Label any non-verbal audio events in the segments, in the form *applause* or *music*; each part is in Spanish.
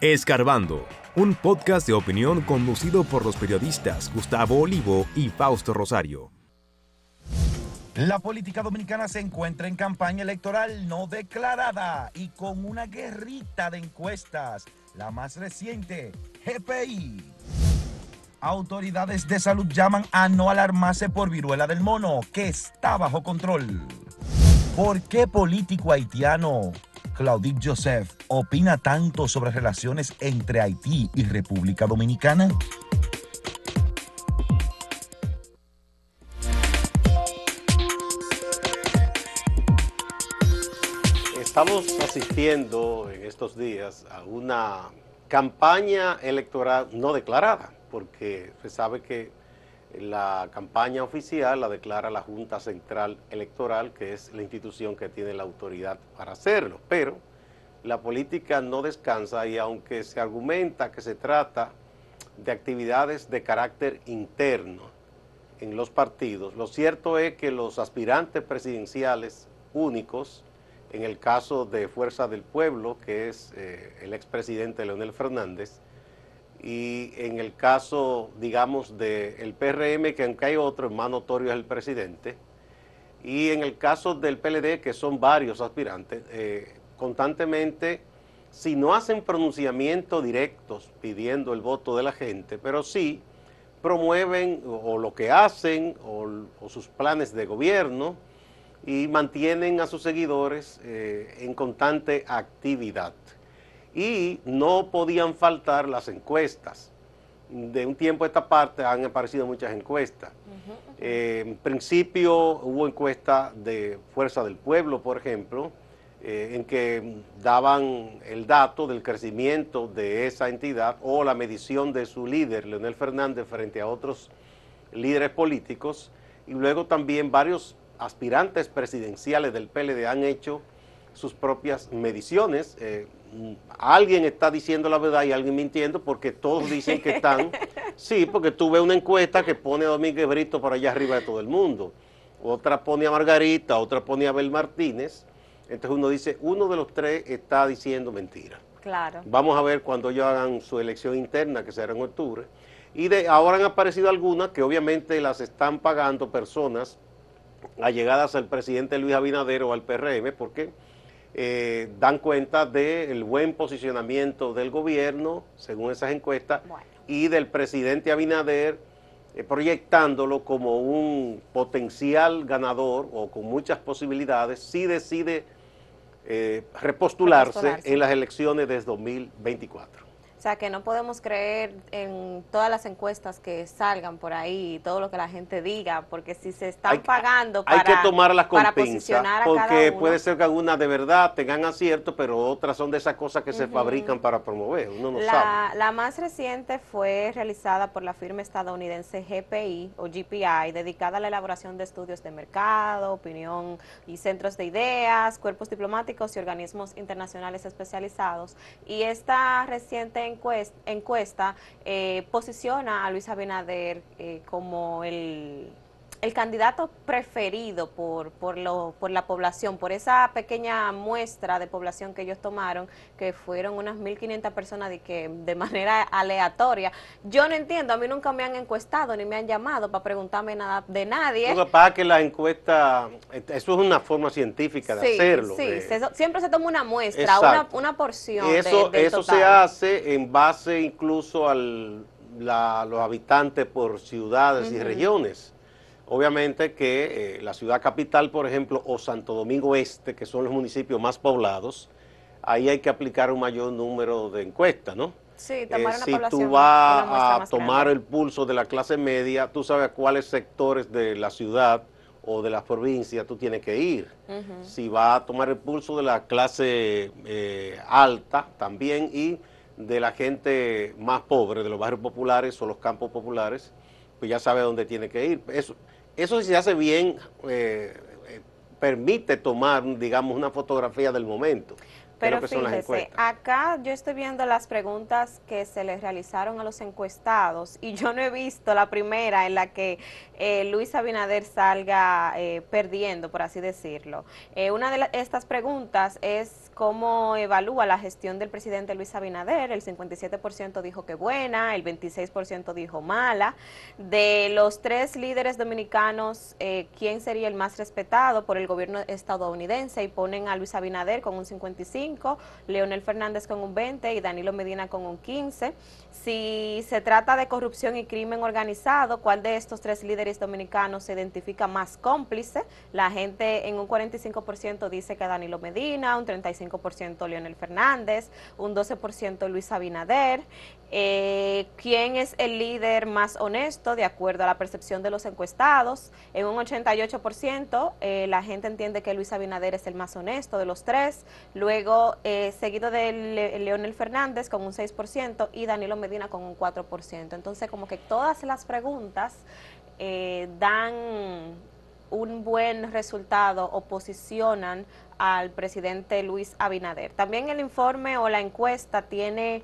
Escarbando, un podcast de opinión conducido por los periodistas Gustavo Olivo y Fausto Rosario. La política dominicana se encuentra en campaña electoral no declarada y con una guerrita de encuestas. La más reciente, GPI. Autoridades de salud llaman a no alarmarse por viruela del mono, que está bajo control. ¿Por qué político haitiano Claudit Joseph opina tanto sobre relaciones entre Haití y República Dominicana? Estamos asistiendo en estos días a una campaña electoral no declarada, porque se sabe que la campaña oficial la declara la Junta Central Electoral, que es la institución que tiene la autoridad para hacerlo. Pero la política no descansa y aunque se argumenta que se trata de actividades de carácter interno en los partidos, lo cierto es que los aspirantes presidenciales únicos, en el caso de Fuerza del Pueblo, que es eh, el expresidente Leonel Fernández, y en el caso, digamos, del PRM, que aunque hay otro, el más notorio es el presidente, y en el caso del PLD, que son varios aspirantes, eh, constantemente, si no hacen pronunciamientos directos pidiendo el voto de la gente, pero sí promueven o, lo que hacen o, sus planes de gobierno y mantienen a sus seguidores eh, en constante actividad y no podían faltar las encuestas. De un tiempo a esta parte han aparecido muchas encuestas. Eh, en principio hubo encuesta de Fuerza del Pueblo, por ejemplo, eh, en que daban el dato del crecimiento de esa entidad o la medición de su líder, Leonel Fernández, frente a otros líderes políticos. Y luego también varios aspirantes presidenciales del PLD han hecho sus propias mediciones. Eh, alguien está diciendo la verdad y alguien mintiendo porque todos dicen que están. *laughs* Sí, porque tú ves una encuesta que pone a Domínguez Brito por allá arriba de todo el mundo. Otra pone a Margarita, otra pone a Abel Martínez. Entonces uno dice, uno de los tres está diciendo mentira. Claro. Vamos a ver cuando ellos hagan su elección interna, que será en octubre. Y de, ahora han aparecido algunas que obviamente las están pagando personas allegadas al presidente Luis Abinader o al PRM, porque eh, dan cuenta del buen posicionamiento del gobierno, según esas encuestas, y del presidente Abinader eh, proyectándolo como un potencial ganador o con muchas posibilidades si decide eh, repostularse en las elecciones de 2024. O sea, que no podemos creer en todas las encuestas que salgan por ahí, todo lo que la gente diga, porque si se están pagando para, hay que tomarlas con pinzas, porque puede ser que algunas de verdad tengan acierto, pero otras son de esas cosas que se fabrican para promover, uno no la, sabe. La más reciente fue realizada por la firma estadounidense GPI o GPI, dedicada a la elaboración de estudios de mercado, opinión y centros de ideas, cuerpos diplomáticos y organismos internacionales especializados. Y esta reciente encuesta, eh, posiciona a Luis Abinader eh, como el el candidato preferido por, por, lo, por la población, por esa pequeña muestra de población que ellos tomaron, que fueron unas 1.500 personas de, que, de manera aleatoria. Yo no entiendo, a mí nunca me han encuestado ni me han llamado para preguntarme nada de nadie. Lo que pasa que la encuesta, eso es una forma científica de hacerlo. Sí, eh. siempre se toma una muestra, una, una, porción. Eso, eso se hace en base incluso a los habitantes por ciudades y regiones. Obviamente que eh, la ciudad capital, por ejemplo, o Santo Domingo Este, que son los municipios más poblados, ahí hay que aplicar un mayor número de encuestas, ¿no? Sí, tomar eh, si tú vas a tomar el pulso de la clase media, tú sabes a cuáles sectores de la ciudad o de la provincia tú tienes que ir. Si vas a tomar el pulso de la clase eh, alta también y de la gente más pobre, de los barrios populares o los campos populares, pues ya sabe dónde tiene que ir. Eso, eso si se hace bien, eh, eh, permite tomar, digamos, una fotografía del momento. Pero fíjese, acá yo estoy viendo las preguntas que se les realizaron a los encuestados y yo no he visto la primera en la que eh, Luis Abinader salga eh, perdiendo, por así decirlo. Eh, una de estas preguntas es cómo evalúa la gestión del presidente Luis Abinader. El 57% dijo que buena, el 26% dijo mala. De los tres líderes dominicanos, ¿quién sería el más respetado por el gobierno estadounidense? Y ponen a Luis Abinader con un 55, Leonel Fernández con un 20 y Danilo Medina con un 15. Si se trata de corrupción y crimen organizado, ¿cuál de estos tres líderes dominicanos se identifica más cómplice? La gente en un 45% dice que Danilo Medina, un 35% Leonel Fernández, un 12% Luis Abinader eh, quién es el líder más honesto de acuerdo a la percepción de los encuestados. En un 88% eh, la gente entiende que Luis Abinader es el más honesto de los tres, luego eh, seguido de Leonel Fernández con un 6% y Danilo Medina con un 4%. Entonces como que todas las preguntas dan un buen resultado o posicionan al presidente Luis Abinader. También el informe o la encuesta tiene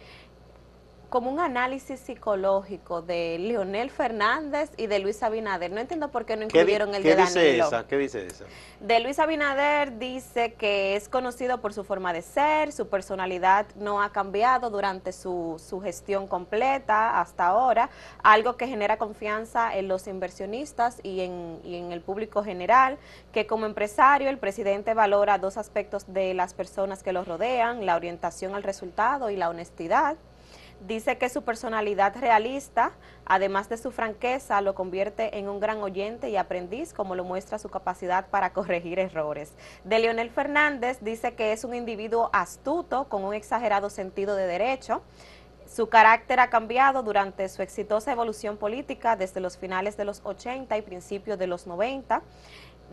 como un análisis psicológico de Leonel Fernández y de Luis Abinader. No entiendo por qué no incluyeron el de Danilo. Esa? ¿Qué dice esa? De Luis Abinader dice que es conocido por su forma de ser, su personalidad no ha cambiado durante su, su gestión completa hasta ahora, algo que genera confianza en los inversionistas y en, y en el público general, que como empresario el presidente valora dos aspectos de las personas que lo rodean, la orientación al resultado y la honestidad. Dice que su personalidad realista, además de su franqueza, lo convierte en un gran oyente y aprendiz, como lo muestra su capacidad para corregir errores. De Leonel Fernández dice que es un individuo astuto, con un exagerado sentido de derecho. Su carácter ha cambiado durante su exitosa evolución política desde los finales de los 80 y principios de los 90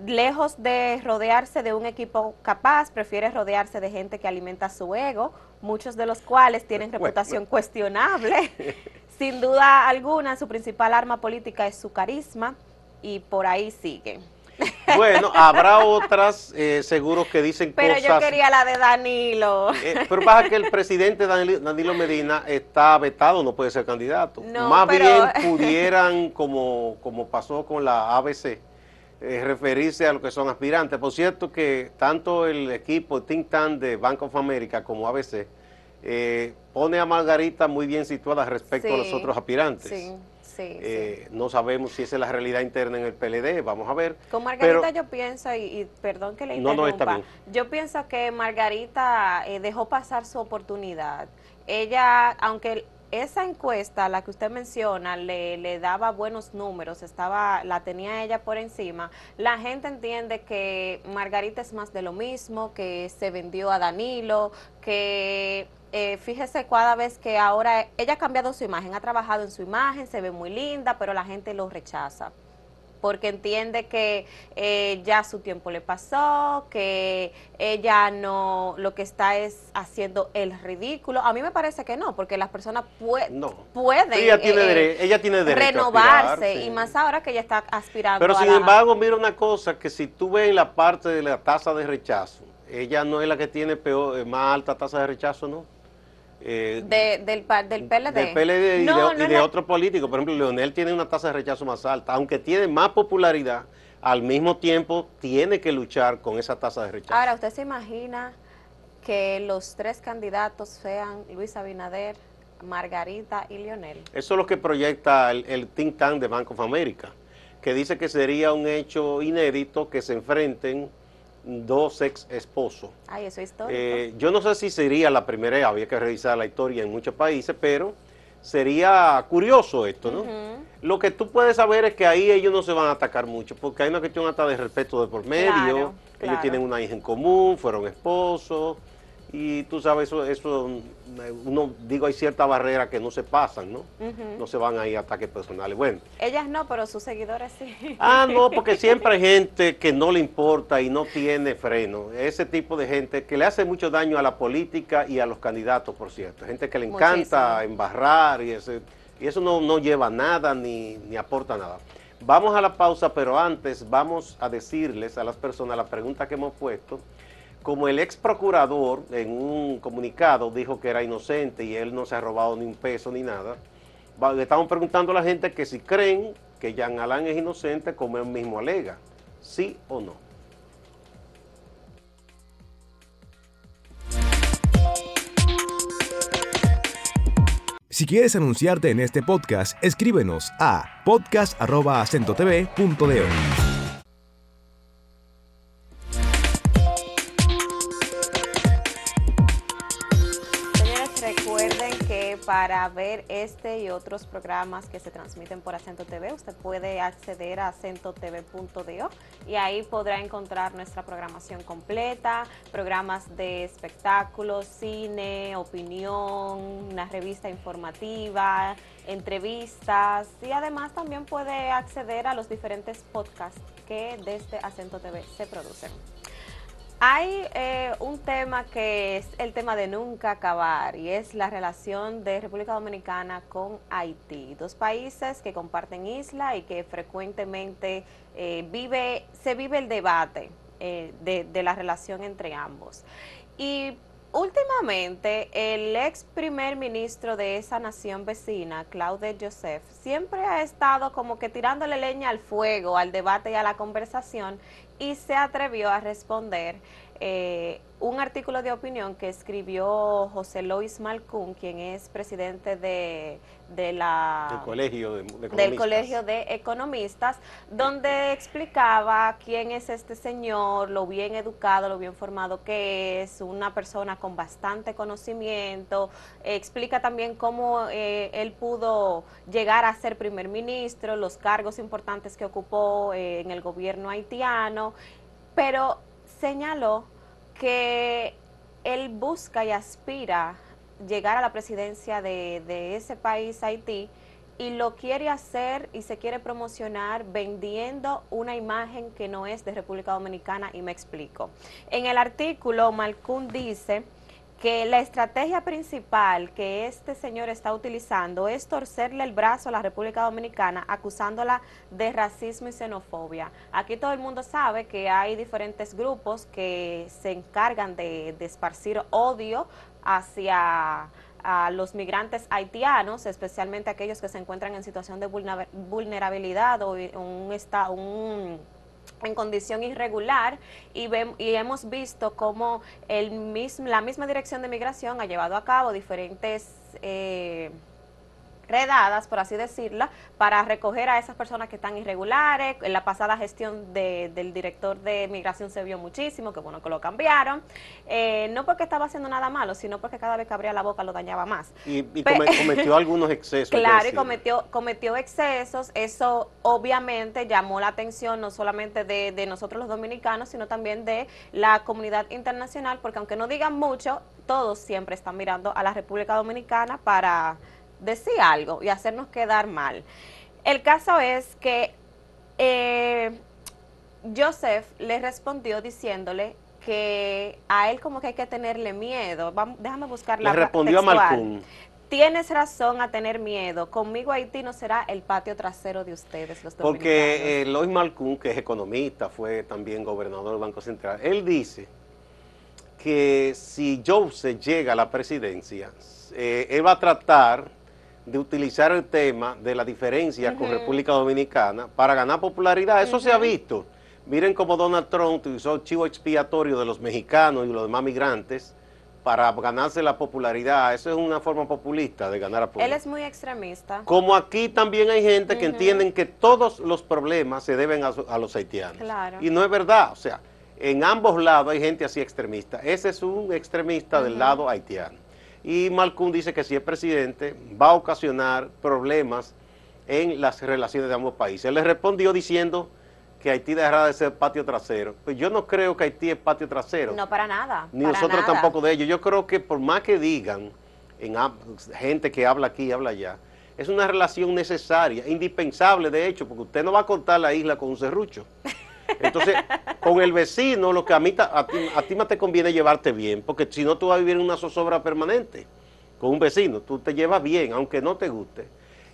lejos de rodearse de un equipo capaz, prefiere rodearse de gente que alimenta su ego, muchos de los cuales tienen reputación cuestionable. *laughs* Sin duda alguna, su principal arma política es su carisma y por ahí sigue. Bueno, habrá otras eh, seguros que dicen pero cosas... Pero yo quería la de Danilo. Eh, pero pasa que el presidente Danilo, Medina está vetado, no puede ser candidato. Más bien pudieran, como, como pasó con la ABC, eh, referirse a lo que son aspirantes. Por cierto que tanto el equipo Think Tank de Bank of America como ABC eh, pone a Margarita muy bien situada respecto a los otros aspirantes. Sí. Eh, sí, no sabemos si esa es la realidad interna en el PLD, vamos a ver. Con Margarita yo pienso, y, perdón que le interrumpa, yo pienso que Margarita dejó pasar su oportunidad. Ella, aunque esa encuesta, la que usted menciona, le, le, daba buenos números, estaba, la tenía ella por encima. La gente entiende que Margarita es más de lo mismo, que se vendió a Danilo, que eh, fíjese cada vez que ahora ella ha cambiado su imagen, ha trabajado en su imagen, se ve muy linda, pero la gente lo rechaza porque entiende que eh, ya su tiempo le pasó, que ella no, lo que está es haciendo el ridículo. A mí me parece que no, porque las personas pueden ella tiene, eh, ella tiene derecho renovarse, y más ahora que ella está aspirando. Pero sin embargo, mira una cosa, que si tú ves la parte de la tasa de rechazo, ella no es la que tiene peor, eh, más alta tasa de rechazo, ¿no? Eh, del, del PLD. Del PLD y de, otros políticos. Por ejemplo, Leonel tiene una tasa de rechazo más alta, aunque tiene más popularidad, al mismo tiempo tiene que luchar con esa tasa de rechazo. Ahora, ¿usted se imagina que los tres candidatos sean Luis Abinader, Margarita y Leonel? Eso es lo que proyecta el, el think tank de Bank of America, que dice que sería un hecho inédito que se enfrenten dos ex esposos. Ay, eso es. Eh, yo no sé si sería la primera, había que revisar la historia en muchos países, pero sería curioso esto, ¿no? Lo que tú puedes saber es que ahí ellos no se van a atacar mucho, porque hay una cuestión hasta de respeto de por medio, ellos tienen una hija en común, fueron esposos, y tú sabes, eso, eso uno, digo, hay cierta barrera que no se pasan, ¿no? No se van a ir a ataques personales. Bueno. Ellas no, pero sus seguidores sí. Ah, no, porque siempre hay *laughs* gente que no le importa y no tiene freno. Ese tipo de gente que le hace mucho daño a la política y a los candidatos, por cierto. Gente que le encanta embarrar y, ese, y eso no, no lleva nada ni, ni aporta nada. Vamos a la pausa, pero antes vamos a decirles a las personas la pregunta que hemos puesto como el ex procurador en un comunicado dijo que era inocente y él no se ha robado ni un peso ni nada, le estamos preguntando a la gente que si creen que Jean Alain es inocente como él mismo alega, sí o no. Si quieres anunciarte en este podcast, escríbenos a podcast.acentotv.de. para ver este y otros programas que se transmiten por Acento TV, usted puede acceder a acentotv.do y ahí podrá encontrar nuestra programación completa, programas de espectáculos, cine, opinión, una revista informativa, entrevistas y además también puede acceder a los diferentes podcasts que desde Acento TV se producen. Hay eh, un tema que es el tema de nunca acabar y es la relación de República Dominicana con Haití, dos países que comparten isla y que frecuentemente eh, vive, se vive el debate eh, de, de, la relación entre ambos. Y últimamente el ex primer ministro de esa nación vecina, Claude Joseph, siempre ha estado como que tirándole leña al fuego, al debate y a la conversación y se atrevió a responder eh, un artículo de opinión que escribió José Luis Malcún, quien es presidente de, la, del, colegio de, del Colegio de Economistas, donde explicaba quién es este señor, lo bien educado, lo bien formado que es, una persona con bastante conocimiento, explica también cómo eh, él pudo llegar a ser primer ministro, los cargos importantes que ocupó eh, en el gobierno haitiano, pero señaló que él busca y aspira llegar a la presidencia de, ese país, Haití, y lo quiere hacer y se quiere promocionar vendiendo una imagen que no es de República Dominicana y me explico. En el artículo, Malcún dice que la estrategia principal que este señor está utilizando es torcerle el brazo a la República Dominicana acusándola de racismo y xenofobia. Aquí todo el mundo sabe que hay diferentes grupos que se encargan de, esparcir odio hacia los migrantes haitianos, especialmente aquellos que se encuentran en situación de vulnerabilidad o un, un en condición irregular y, y hemos visto cómo el mismo, la misma dirección de migración ha llevado a cabo diferentes eh, redadas, por así decirlo, para recoger a esas personas que están irregulares. En la pasada gestión del director de migración se vio muchísimo, que bueno que lo cambiaron. Eh, no porque estaba haciendo nada malo, sino porque cada vez que abría la boca lo dañaba más. Y, cometió *laughs* algunos excesos. Claro, y cometió, cometió excesos. Eso obviamente llamó la atención no solamente de, de nosotros los dominicanos, sino también de la comunidad internacional, porque aunque no digan mucho, todos siempre están mirando a la República Dominicana para decir algo y hacernos quedar mal. El caso es que eh, Joseph le respondió diciéndole que a él como que hay que tenerle miedo. Vamos, déjame buscar la Le respondió a Malcún. Tienes razón a tener miedo. Conmigo Haití no será el patio trasero de ustedes, los Porque eh, Lois Malcún, que es economista, fue también gobernador del Banco Central, él dice que si Joseph llega a la presidencia, eh, él va a tratar de utilizar el tema de la diferencia con República Dominicana para ganar popularidad. Eso se ha visto. Miren cómo Donald Trump utilizó el chivo expiatorio de los mexicanos y los demás migrantes para ganarse la popularidad. Eso es una forma populista de ganar a Él es muy extremista. Como aquí también hay gente que entienden que todos los problemas se deben a, los haitianos. Y no es verdad. O sea, en ambos lados hay gente así extremista. Ese es un extremista del lado haitiano. Y Malcún dice que si es presidente va a ocasionar problemas en las relaciones de ambos países. Él le respondió diciendo que Haití dejará de ser patio trasero. Pues yo no creo que Haití es patio trasero. No, para nada. Ni nosotros tampoco de ellos. Yo creo que por más que digan, en gente que habla aquí y habla allá, es una relación necesaria, indispensable de hecho, porque usted no va a cortar la isla con un serrucho. *laughs* Entonces, con el vecino, lo que a, mí, a, ti, a ti más te conviene llevarte bien, porque si no tú vas a vivir en una zozobra permanente con un vecino, tú te llevas bien, aunque no te guste.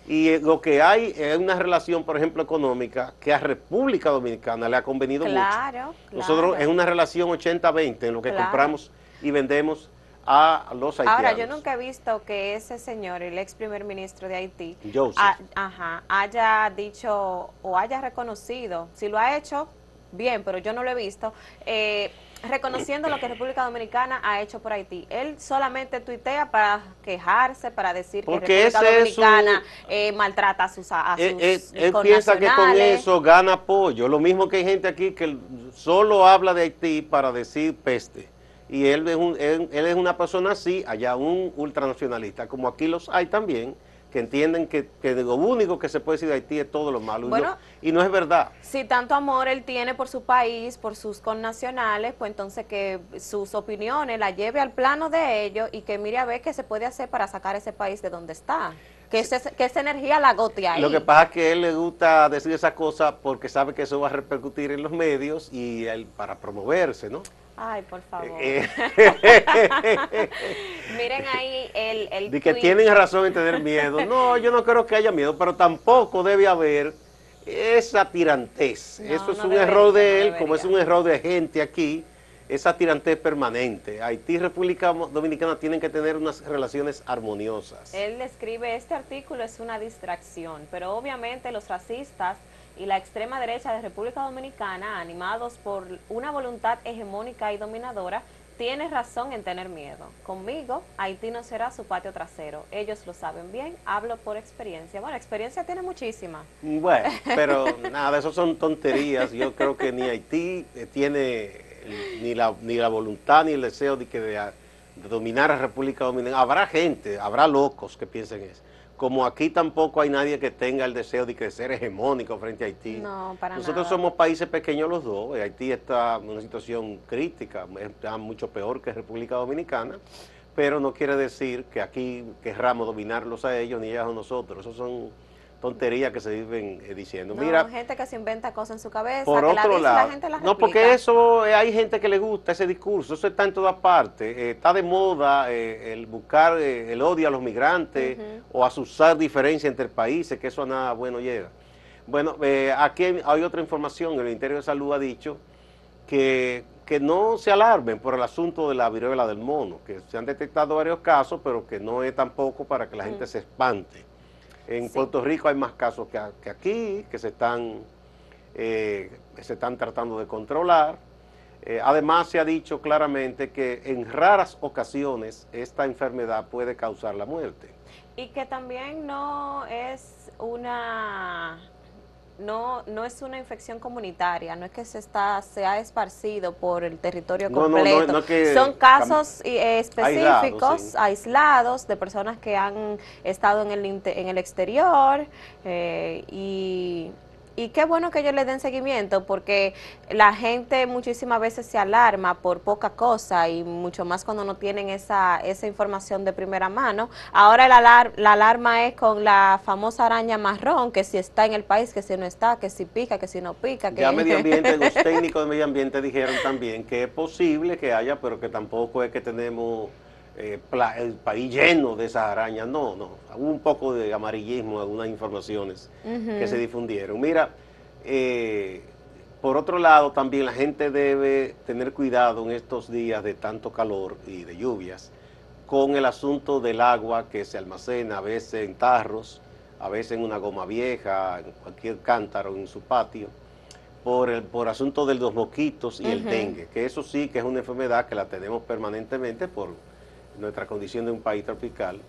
Y eh, lo que hay es una relación, por ejemplo, económica que a República Dominicana le ha convenido mucho. Claro, Nosotros claro. es una relación 80-20 en lo que Claro. compramos y vendemos a los haitianos. Ahora, yo nunca he visto que ese señor, el ex primer ministro de Haití, Joseph. ha- ajá, haya dicho o haya reconocido, si lo ha hecho, bien, pero yo no lo he visto, eh, reconociendo lo que República Dominicana ha hecho por Haití. Él solamente tuitea para quejarse, para decir Porque que República es su- Dominicana eh, maltrata a sus, a sus Él, él- piensa que con eso gana apoyo. Lo mismo que hay gente aquí que solo habla de Haití para decir peste. Y él es, un- él, él es una persona así, allá un ultranacionalista, como aquí los hay también, que entienden que, que lo único que se puede decir de Haití es todo lo malo. y no- Bueno. y no es verdad. Si tanto amor él tiene por su país, por sus connacionales, pues entonces que sus opiniones la lleve al plano de ellos y que mire a ver qué se puede hacer para sacar ese país de donde está. Que, ese- que esa energía la gote ahí. Lo que pasa es que él le gusta decir esas cosas porque sabe que eso va a repercutir en los medios y él, para promoverse, ¿no? Ay, por favor. Eh, *laughs* Miren ahí el, el De que tweet. tienen razón en tener miedo. No, yo no creo que haya miedo, pero tampoco debe haber esa tirantez. No, Eso es no un debería, error de no él, como es un error de gente aquí, esa tirantez permanente. Haití y República Dominicana tienen que tener unas relaciones armoniosas. Él escribe, este artículo es una distracción, pero obviamente los racistas y la extrema derecha de República Dominicana, animados por una voluntad hegemónica y dominadora, tienen razón en tener miedo. Conmigo, Haití no será su patio trasero. Ellos lo saben bien, hablo por experiencia. Bueno, experiencia tiene muchísima. Bueno, *laughs* pero nada, eso son tonterías. Yo creo que ni Haití eh, tiene ni la, ni la voluntad ni el deseo de, que de dominar a República Dominicana. Habrá gente, habrá locos que piensen eso. Como aquí tampoco hay nadie que tenga el deseo de que ser hegemónico frente a Haití. No, para Nosotros nada. somos países pequeños los dos. Haití está en una situación crítica, está mucho peor que República Dominicana, pero no quiere decir que aquí querramos dominarlos a ellos ni ellos a nosotros. Eso son tonterías que se viven eh, diciendo. No, Mira, gente que se inventa cosas en su cabeza, por que otro la lado, gente no, porque eso eh, hay gente que le gusta ese discurso, eso está en todas partes. Eh, está de moda el buscar eh, el odio a los migrantes o asusar diferencia entre países, que eso a nada bueno llega. Bueno, aquí hay- hay otra información, el Ministerio de Salud ha dicho que, que no se alarmen por el asunto de la viruela del mono, que se han detectado varios casos, pero que no es tampoco para que la gente se espante. En Sí. Puerto Rico hay más casos que, a- que aquí, que se están, eh, que se están tratando de controlar. Eh, además, se ha dicho claramente que en raras ocasiones esta enfermedad puede causar la muerte. Y que también no es una no no es una infección comunitaria, no es que se está se ha esparcido por el territorio No, no, no, completo. no es que Son casos eh, específicos, Aislados, sí. aislados, de personas que han estado en el en el exterior eh, y y qué bueno que ellos le den seguimiento porque la gente muchísimas veces se alarma por poca cosa y mucho más cuando no tienen esa, esa información de primera mano. Ahora la, alar- la alarma es con la famosa araña marrón, que si está en el país, que si no está, que si pica, que si no pica. Que... Ya *laughs* medio ambiente, los técnicos de medio ambiente dijeron también que es posible que haya, pero que tampoco es que tenemos eh, el país lleno de esas arañas. No, no. Hubo un poco de amarillismo en algunas informaciones que se difundieron. Mira, eh, por otro lado, también la gente debe tener cuidado en estos días de tanto calor y de lluvias con el asunto del agua que se almacena a veces en tarros, a veces en una goma vieja, en cualquier cántaro en su patio, por el por asunto de los mosquitos y el dengue, que eso sí que es una enfermedad que la tenemos permanentemente por nuestra condición de un país tropical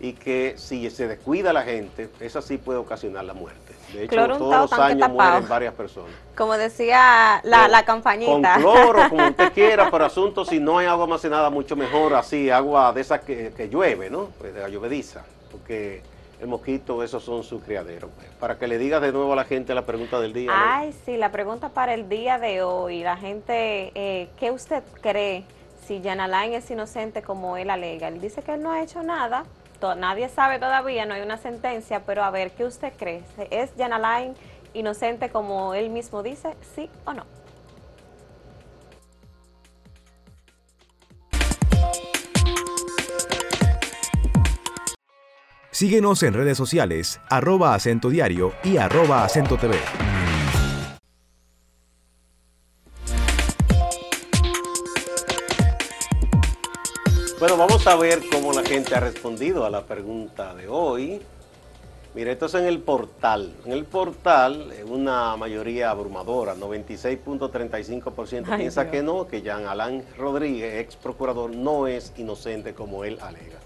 y que si se descuida la gente, esa sí puede ocasionar la muerte. De hecho, Cloro todos los años mueren varias personas. Como decía la, la campañita. Con cloro, como *laughs* usted quiera, pero asunto si no hay agua almacenada, mucho mejor así, agua de esa que, que llueve, ¿no? Pues de la llovediza, porque el mosquito, esos son sus criaderos. Para que le digas de nuevo a la gente la pregunta del día. ¿no? Ay, sí, la pregunta para el día de hoy, la gente, eh, ¿qué usted cree si Jan Alain es inocente como él alega? Él dice que él no ha hecho nada, nadie sabe todavía, no hay una sentencia, pero a ver, ¿qué usted cree? ¿Es Jan Alain inocente como él mismo dice, sí o no? Síguenos en redes sociales, arroba acento diario y arroba acento TV. Bueno, vamos a ver cómo la gente ha respondido a la pregunta de hoy. Mire, esto es en el portal. En el portal, eh, una mayoría abrumadora, 96.35% piensa que no, que Jean Alain Rodríguez, ex procurador, no es inocente como él alega.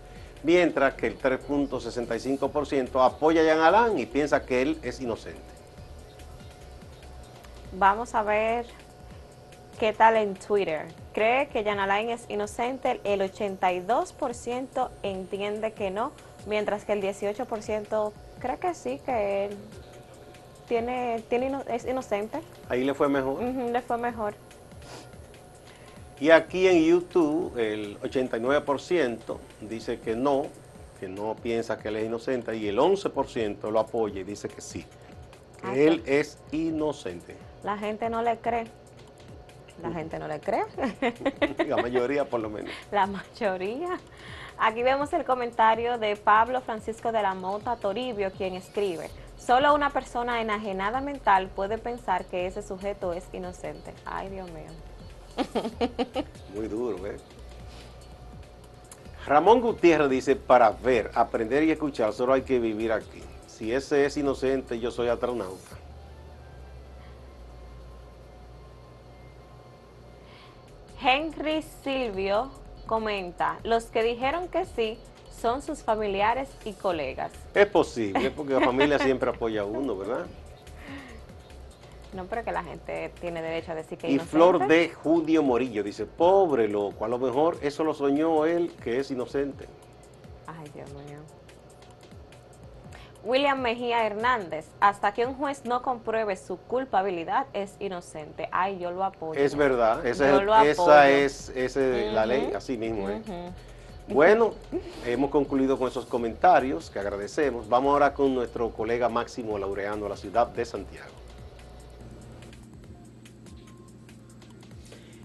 Mientras que el 3.65% apoya a Jean Alain y piensa que él es inocente. Vamos a ver qué tal en Twitter. ¿Cree que Jean Alain es inocente? El 82% entiende que no, mientras que el 18% creo que sí, que él tiene, tiene es inocente. Ahí le fue mejor. le fue mejor. Y aquí en YouTube el 89% dice que no, que no piensa que él es inocente y el 11% lo apoya y dice que sí, que él es inocente. La gente no le cree. La gente no le cree. *laughs* La mayoría por lo menos. La mayoría. Aquí vemos el comentario de Pablo Francisco de la Mota Toribio, quien escribe, solo una persona enajenada mental puede pensar que ese sujeto es inocente. Ay, Dios mío. *laughs* Muy duro, ¿eh? Ramón Gutiérrez dice, para ver, aprender y escuchar, solo hay que vivir aquí. Si ese es inocente, yo soy astronauta. Henry Silvio comenta, los que dijeron que sí son sus familiares y colegas. Es posible, porque la familia siempre apoya a uno, ¿verdad? No, pero que la gente tiene derecho a decir que Y Flor de Judio Morillo dice, pobre loco, a lo mejor eso lo soñó él, que es inocente. Ay, Dios mío. William Mejía Hernández, hasta que un juez no compruebe su culpabilidad es inocente. Ay, yo lo apoyo. Es verdad, esa, es, la ley, así mismo. ¿eh? Bueno, hemos concluido con esos comentarios que agradecemos. Vamos ahora con nuestro colega Máximo Laureano a la ciudad de Santiago.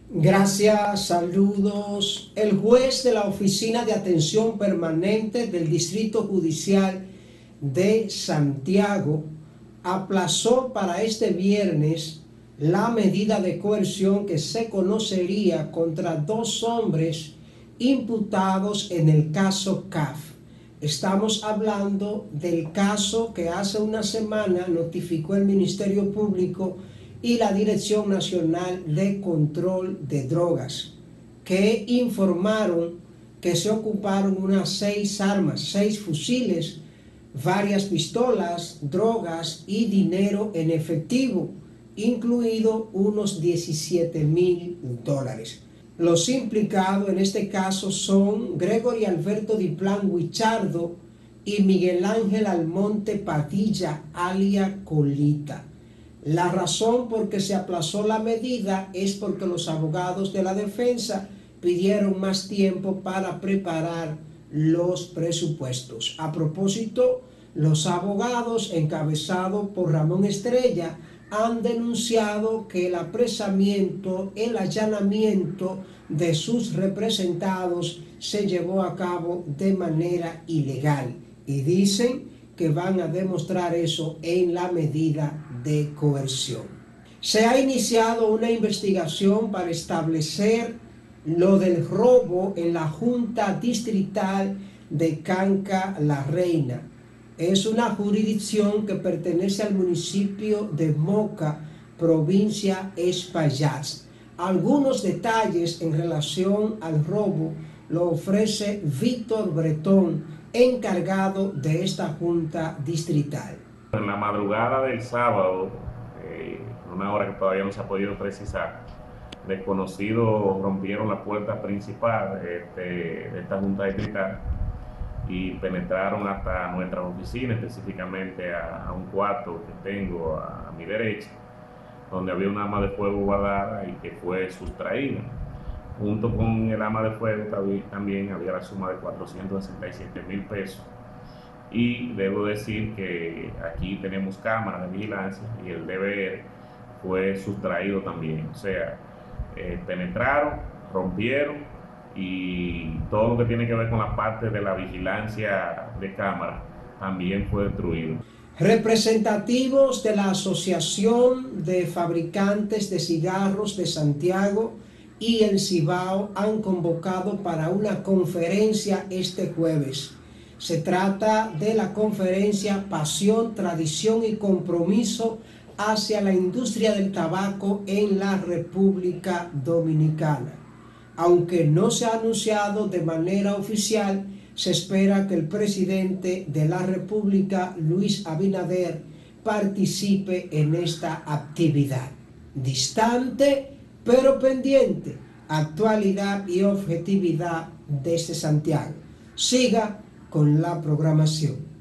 Gracias, saludos. El juez de la Oficina de Atención Permanente del Distrito Judicial de Santiago aplazó para este viernes la medida de coerción que se conocería contra dos hombres imputados en el caso CAF. Estamos hablando del caso que hace una semana notificó el Ministerio Público y la Dirección Nacional de Control de Drogas, que informaron que se ocuparon unas seis armas, seis fusiles, varias pistolas, drogas y dinero en efectivo, incluido unos 17 mil dólares. Los implicados en este caso son Gregory Alberto Diplan Huichardo y Miguel Ángel Almonte Padilla, alia Colita. La razón por que se aplazó la medida es porque los abogados de la defensa pidieron más tiempo para preparar los presupuestos. A propósito, los abogados encabezados por Ramón Estrella han denunciado que el apresamiento, el allanamiento de sus representados se llevó a cabo de manera ilegal y dicen que van a demostrar eso en la medida de coerción. Se ha iniciado una investigación para establecer lo del robo en la Junta Distrital de Canca La Reina. Es una jurisdicción que pertenece al municipio de Moca, provincia Espaillat. Algunos detalles en relación al robo lo ofrece Víctor Bretón, encargado de esta junta distrital. En la madrugada del sábado, eh, una hora que todavía no se ha podido precisar, desconocidos rompieron la puerta principal este, de esta junta distrital y penetraron hasta nuestra oficina, específicamente a, un cuarto que tengo a, mi derecha, donde había un arma de fuego guardada y que fue sustraída. Junto con el arma de fuego también había la suma de 467 mil pesos. Y debo decir que aquí tenemos cámaras de vigilancia y el deber fue sustraído también. O sea, eh, penetraron, rompieron y todo lo que tiene que ver con la parte de la vigilancia de cámara también fue destruido. Representativos de la Asociación de Fabricantes de Cigarros de Santiago y el Cibao han convocado para una conferencia este jueves. Se trata de la conferencia Pasión, Tradición y Compromiso hacia la industria del tabaco en la República Dominicana. Aunque no se ha anunciado de manera oficial, se espera que el presidente de la República, Luis Abinader, participe en esta actividad. Distante, pero pendiente, actualidad y objetividad desde Santiago. Siga con la programación.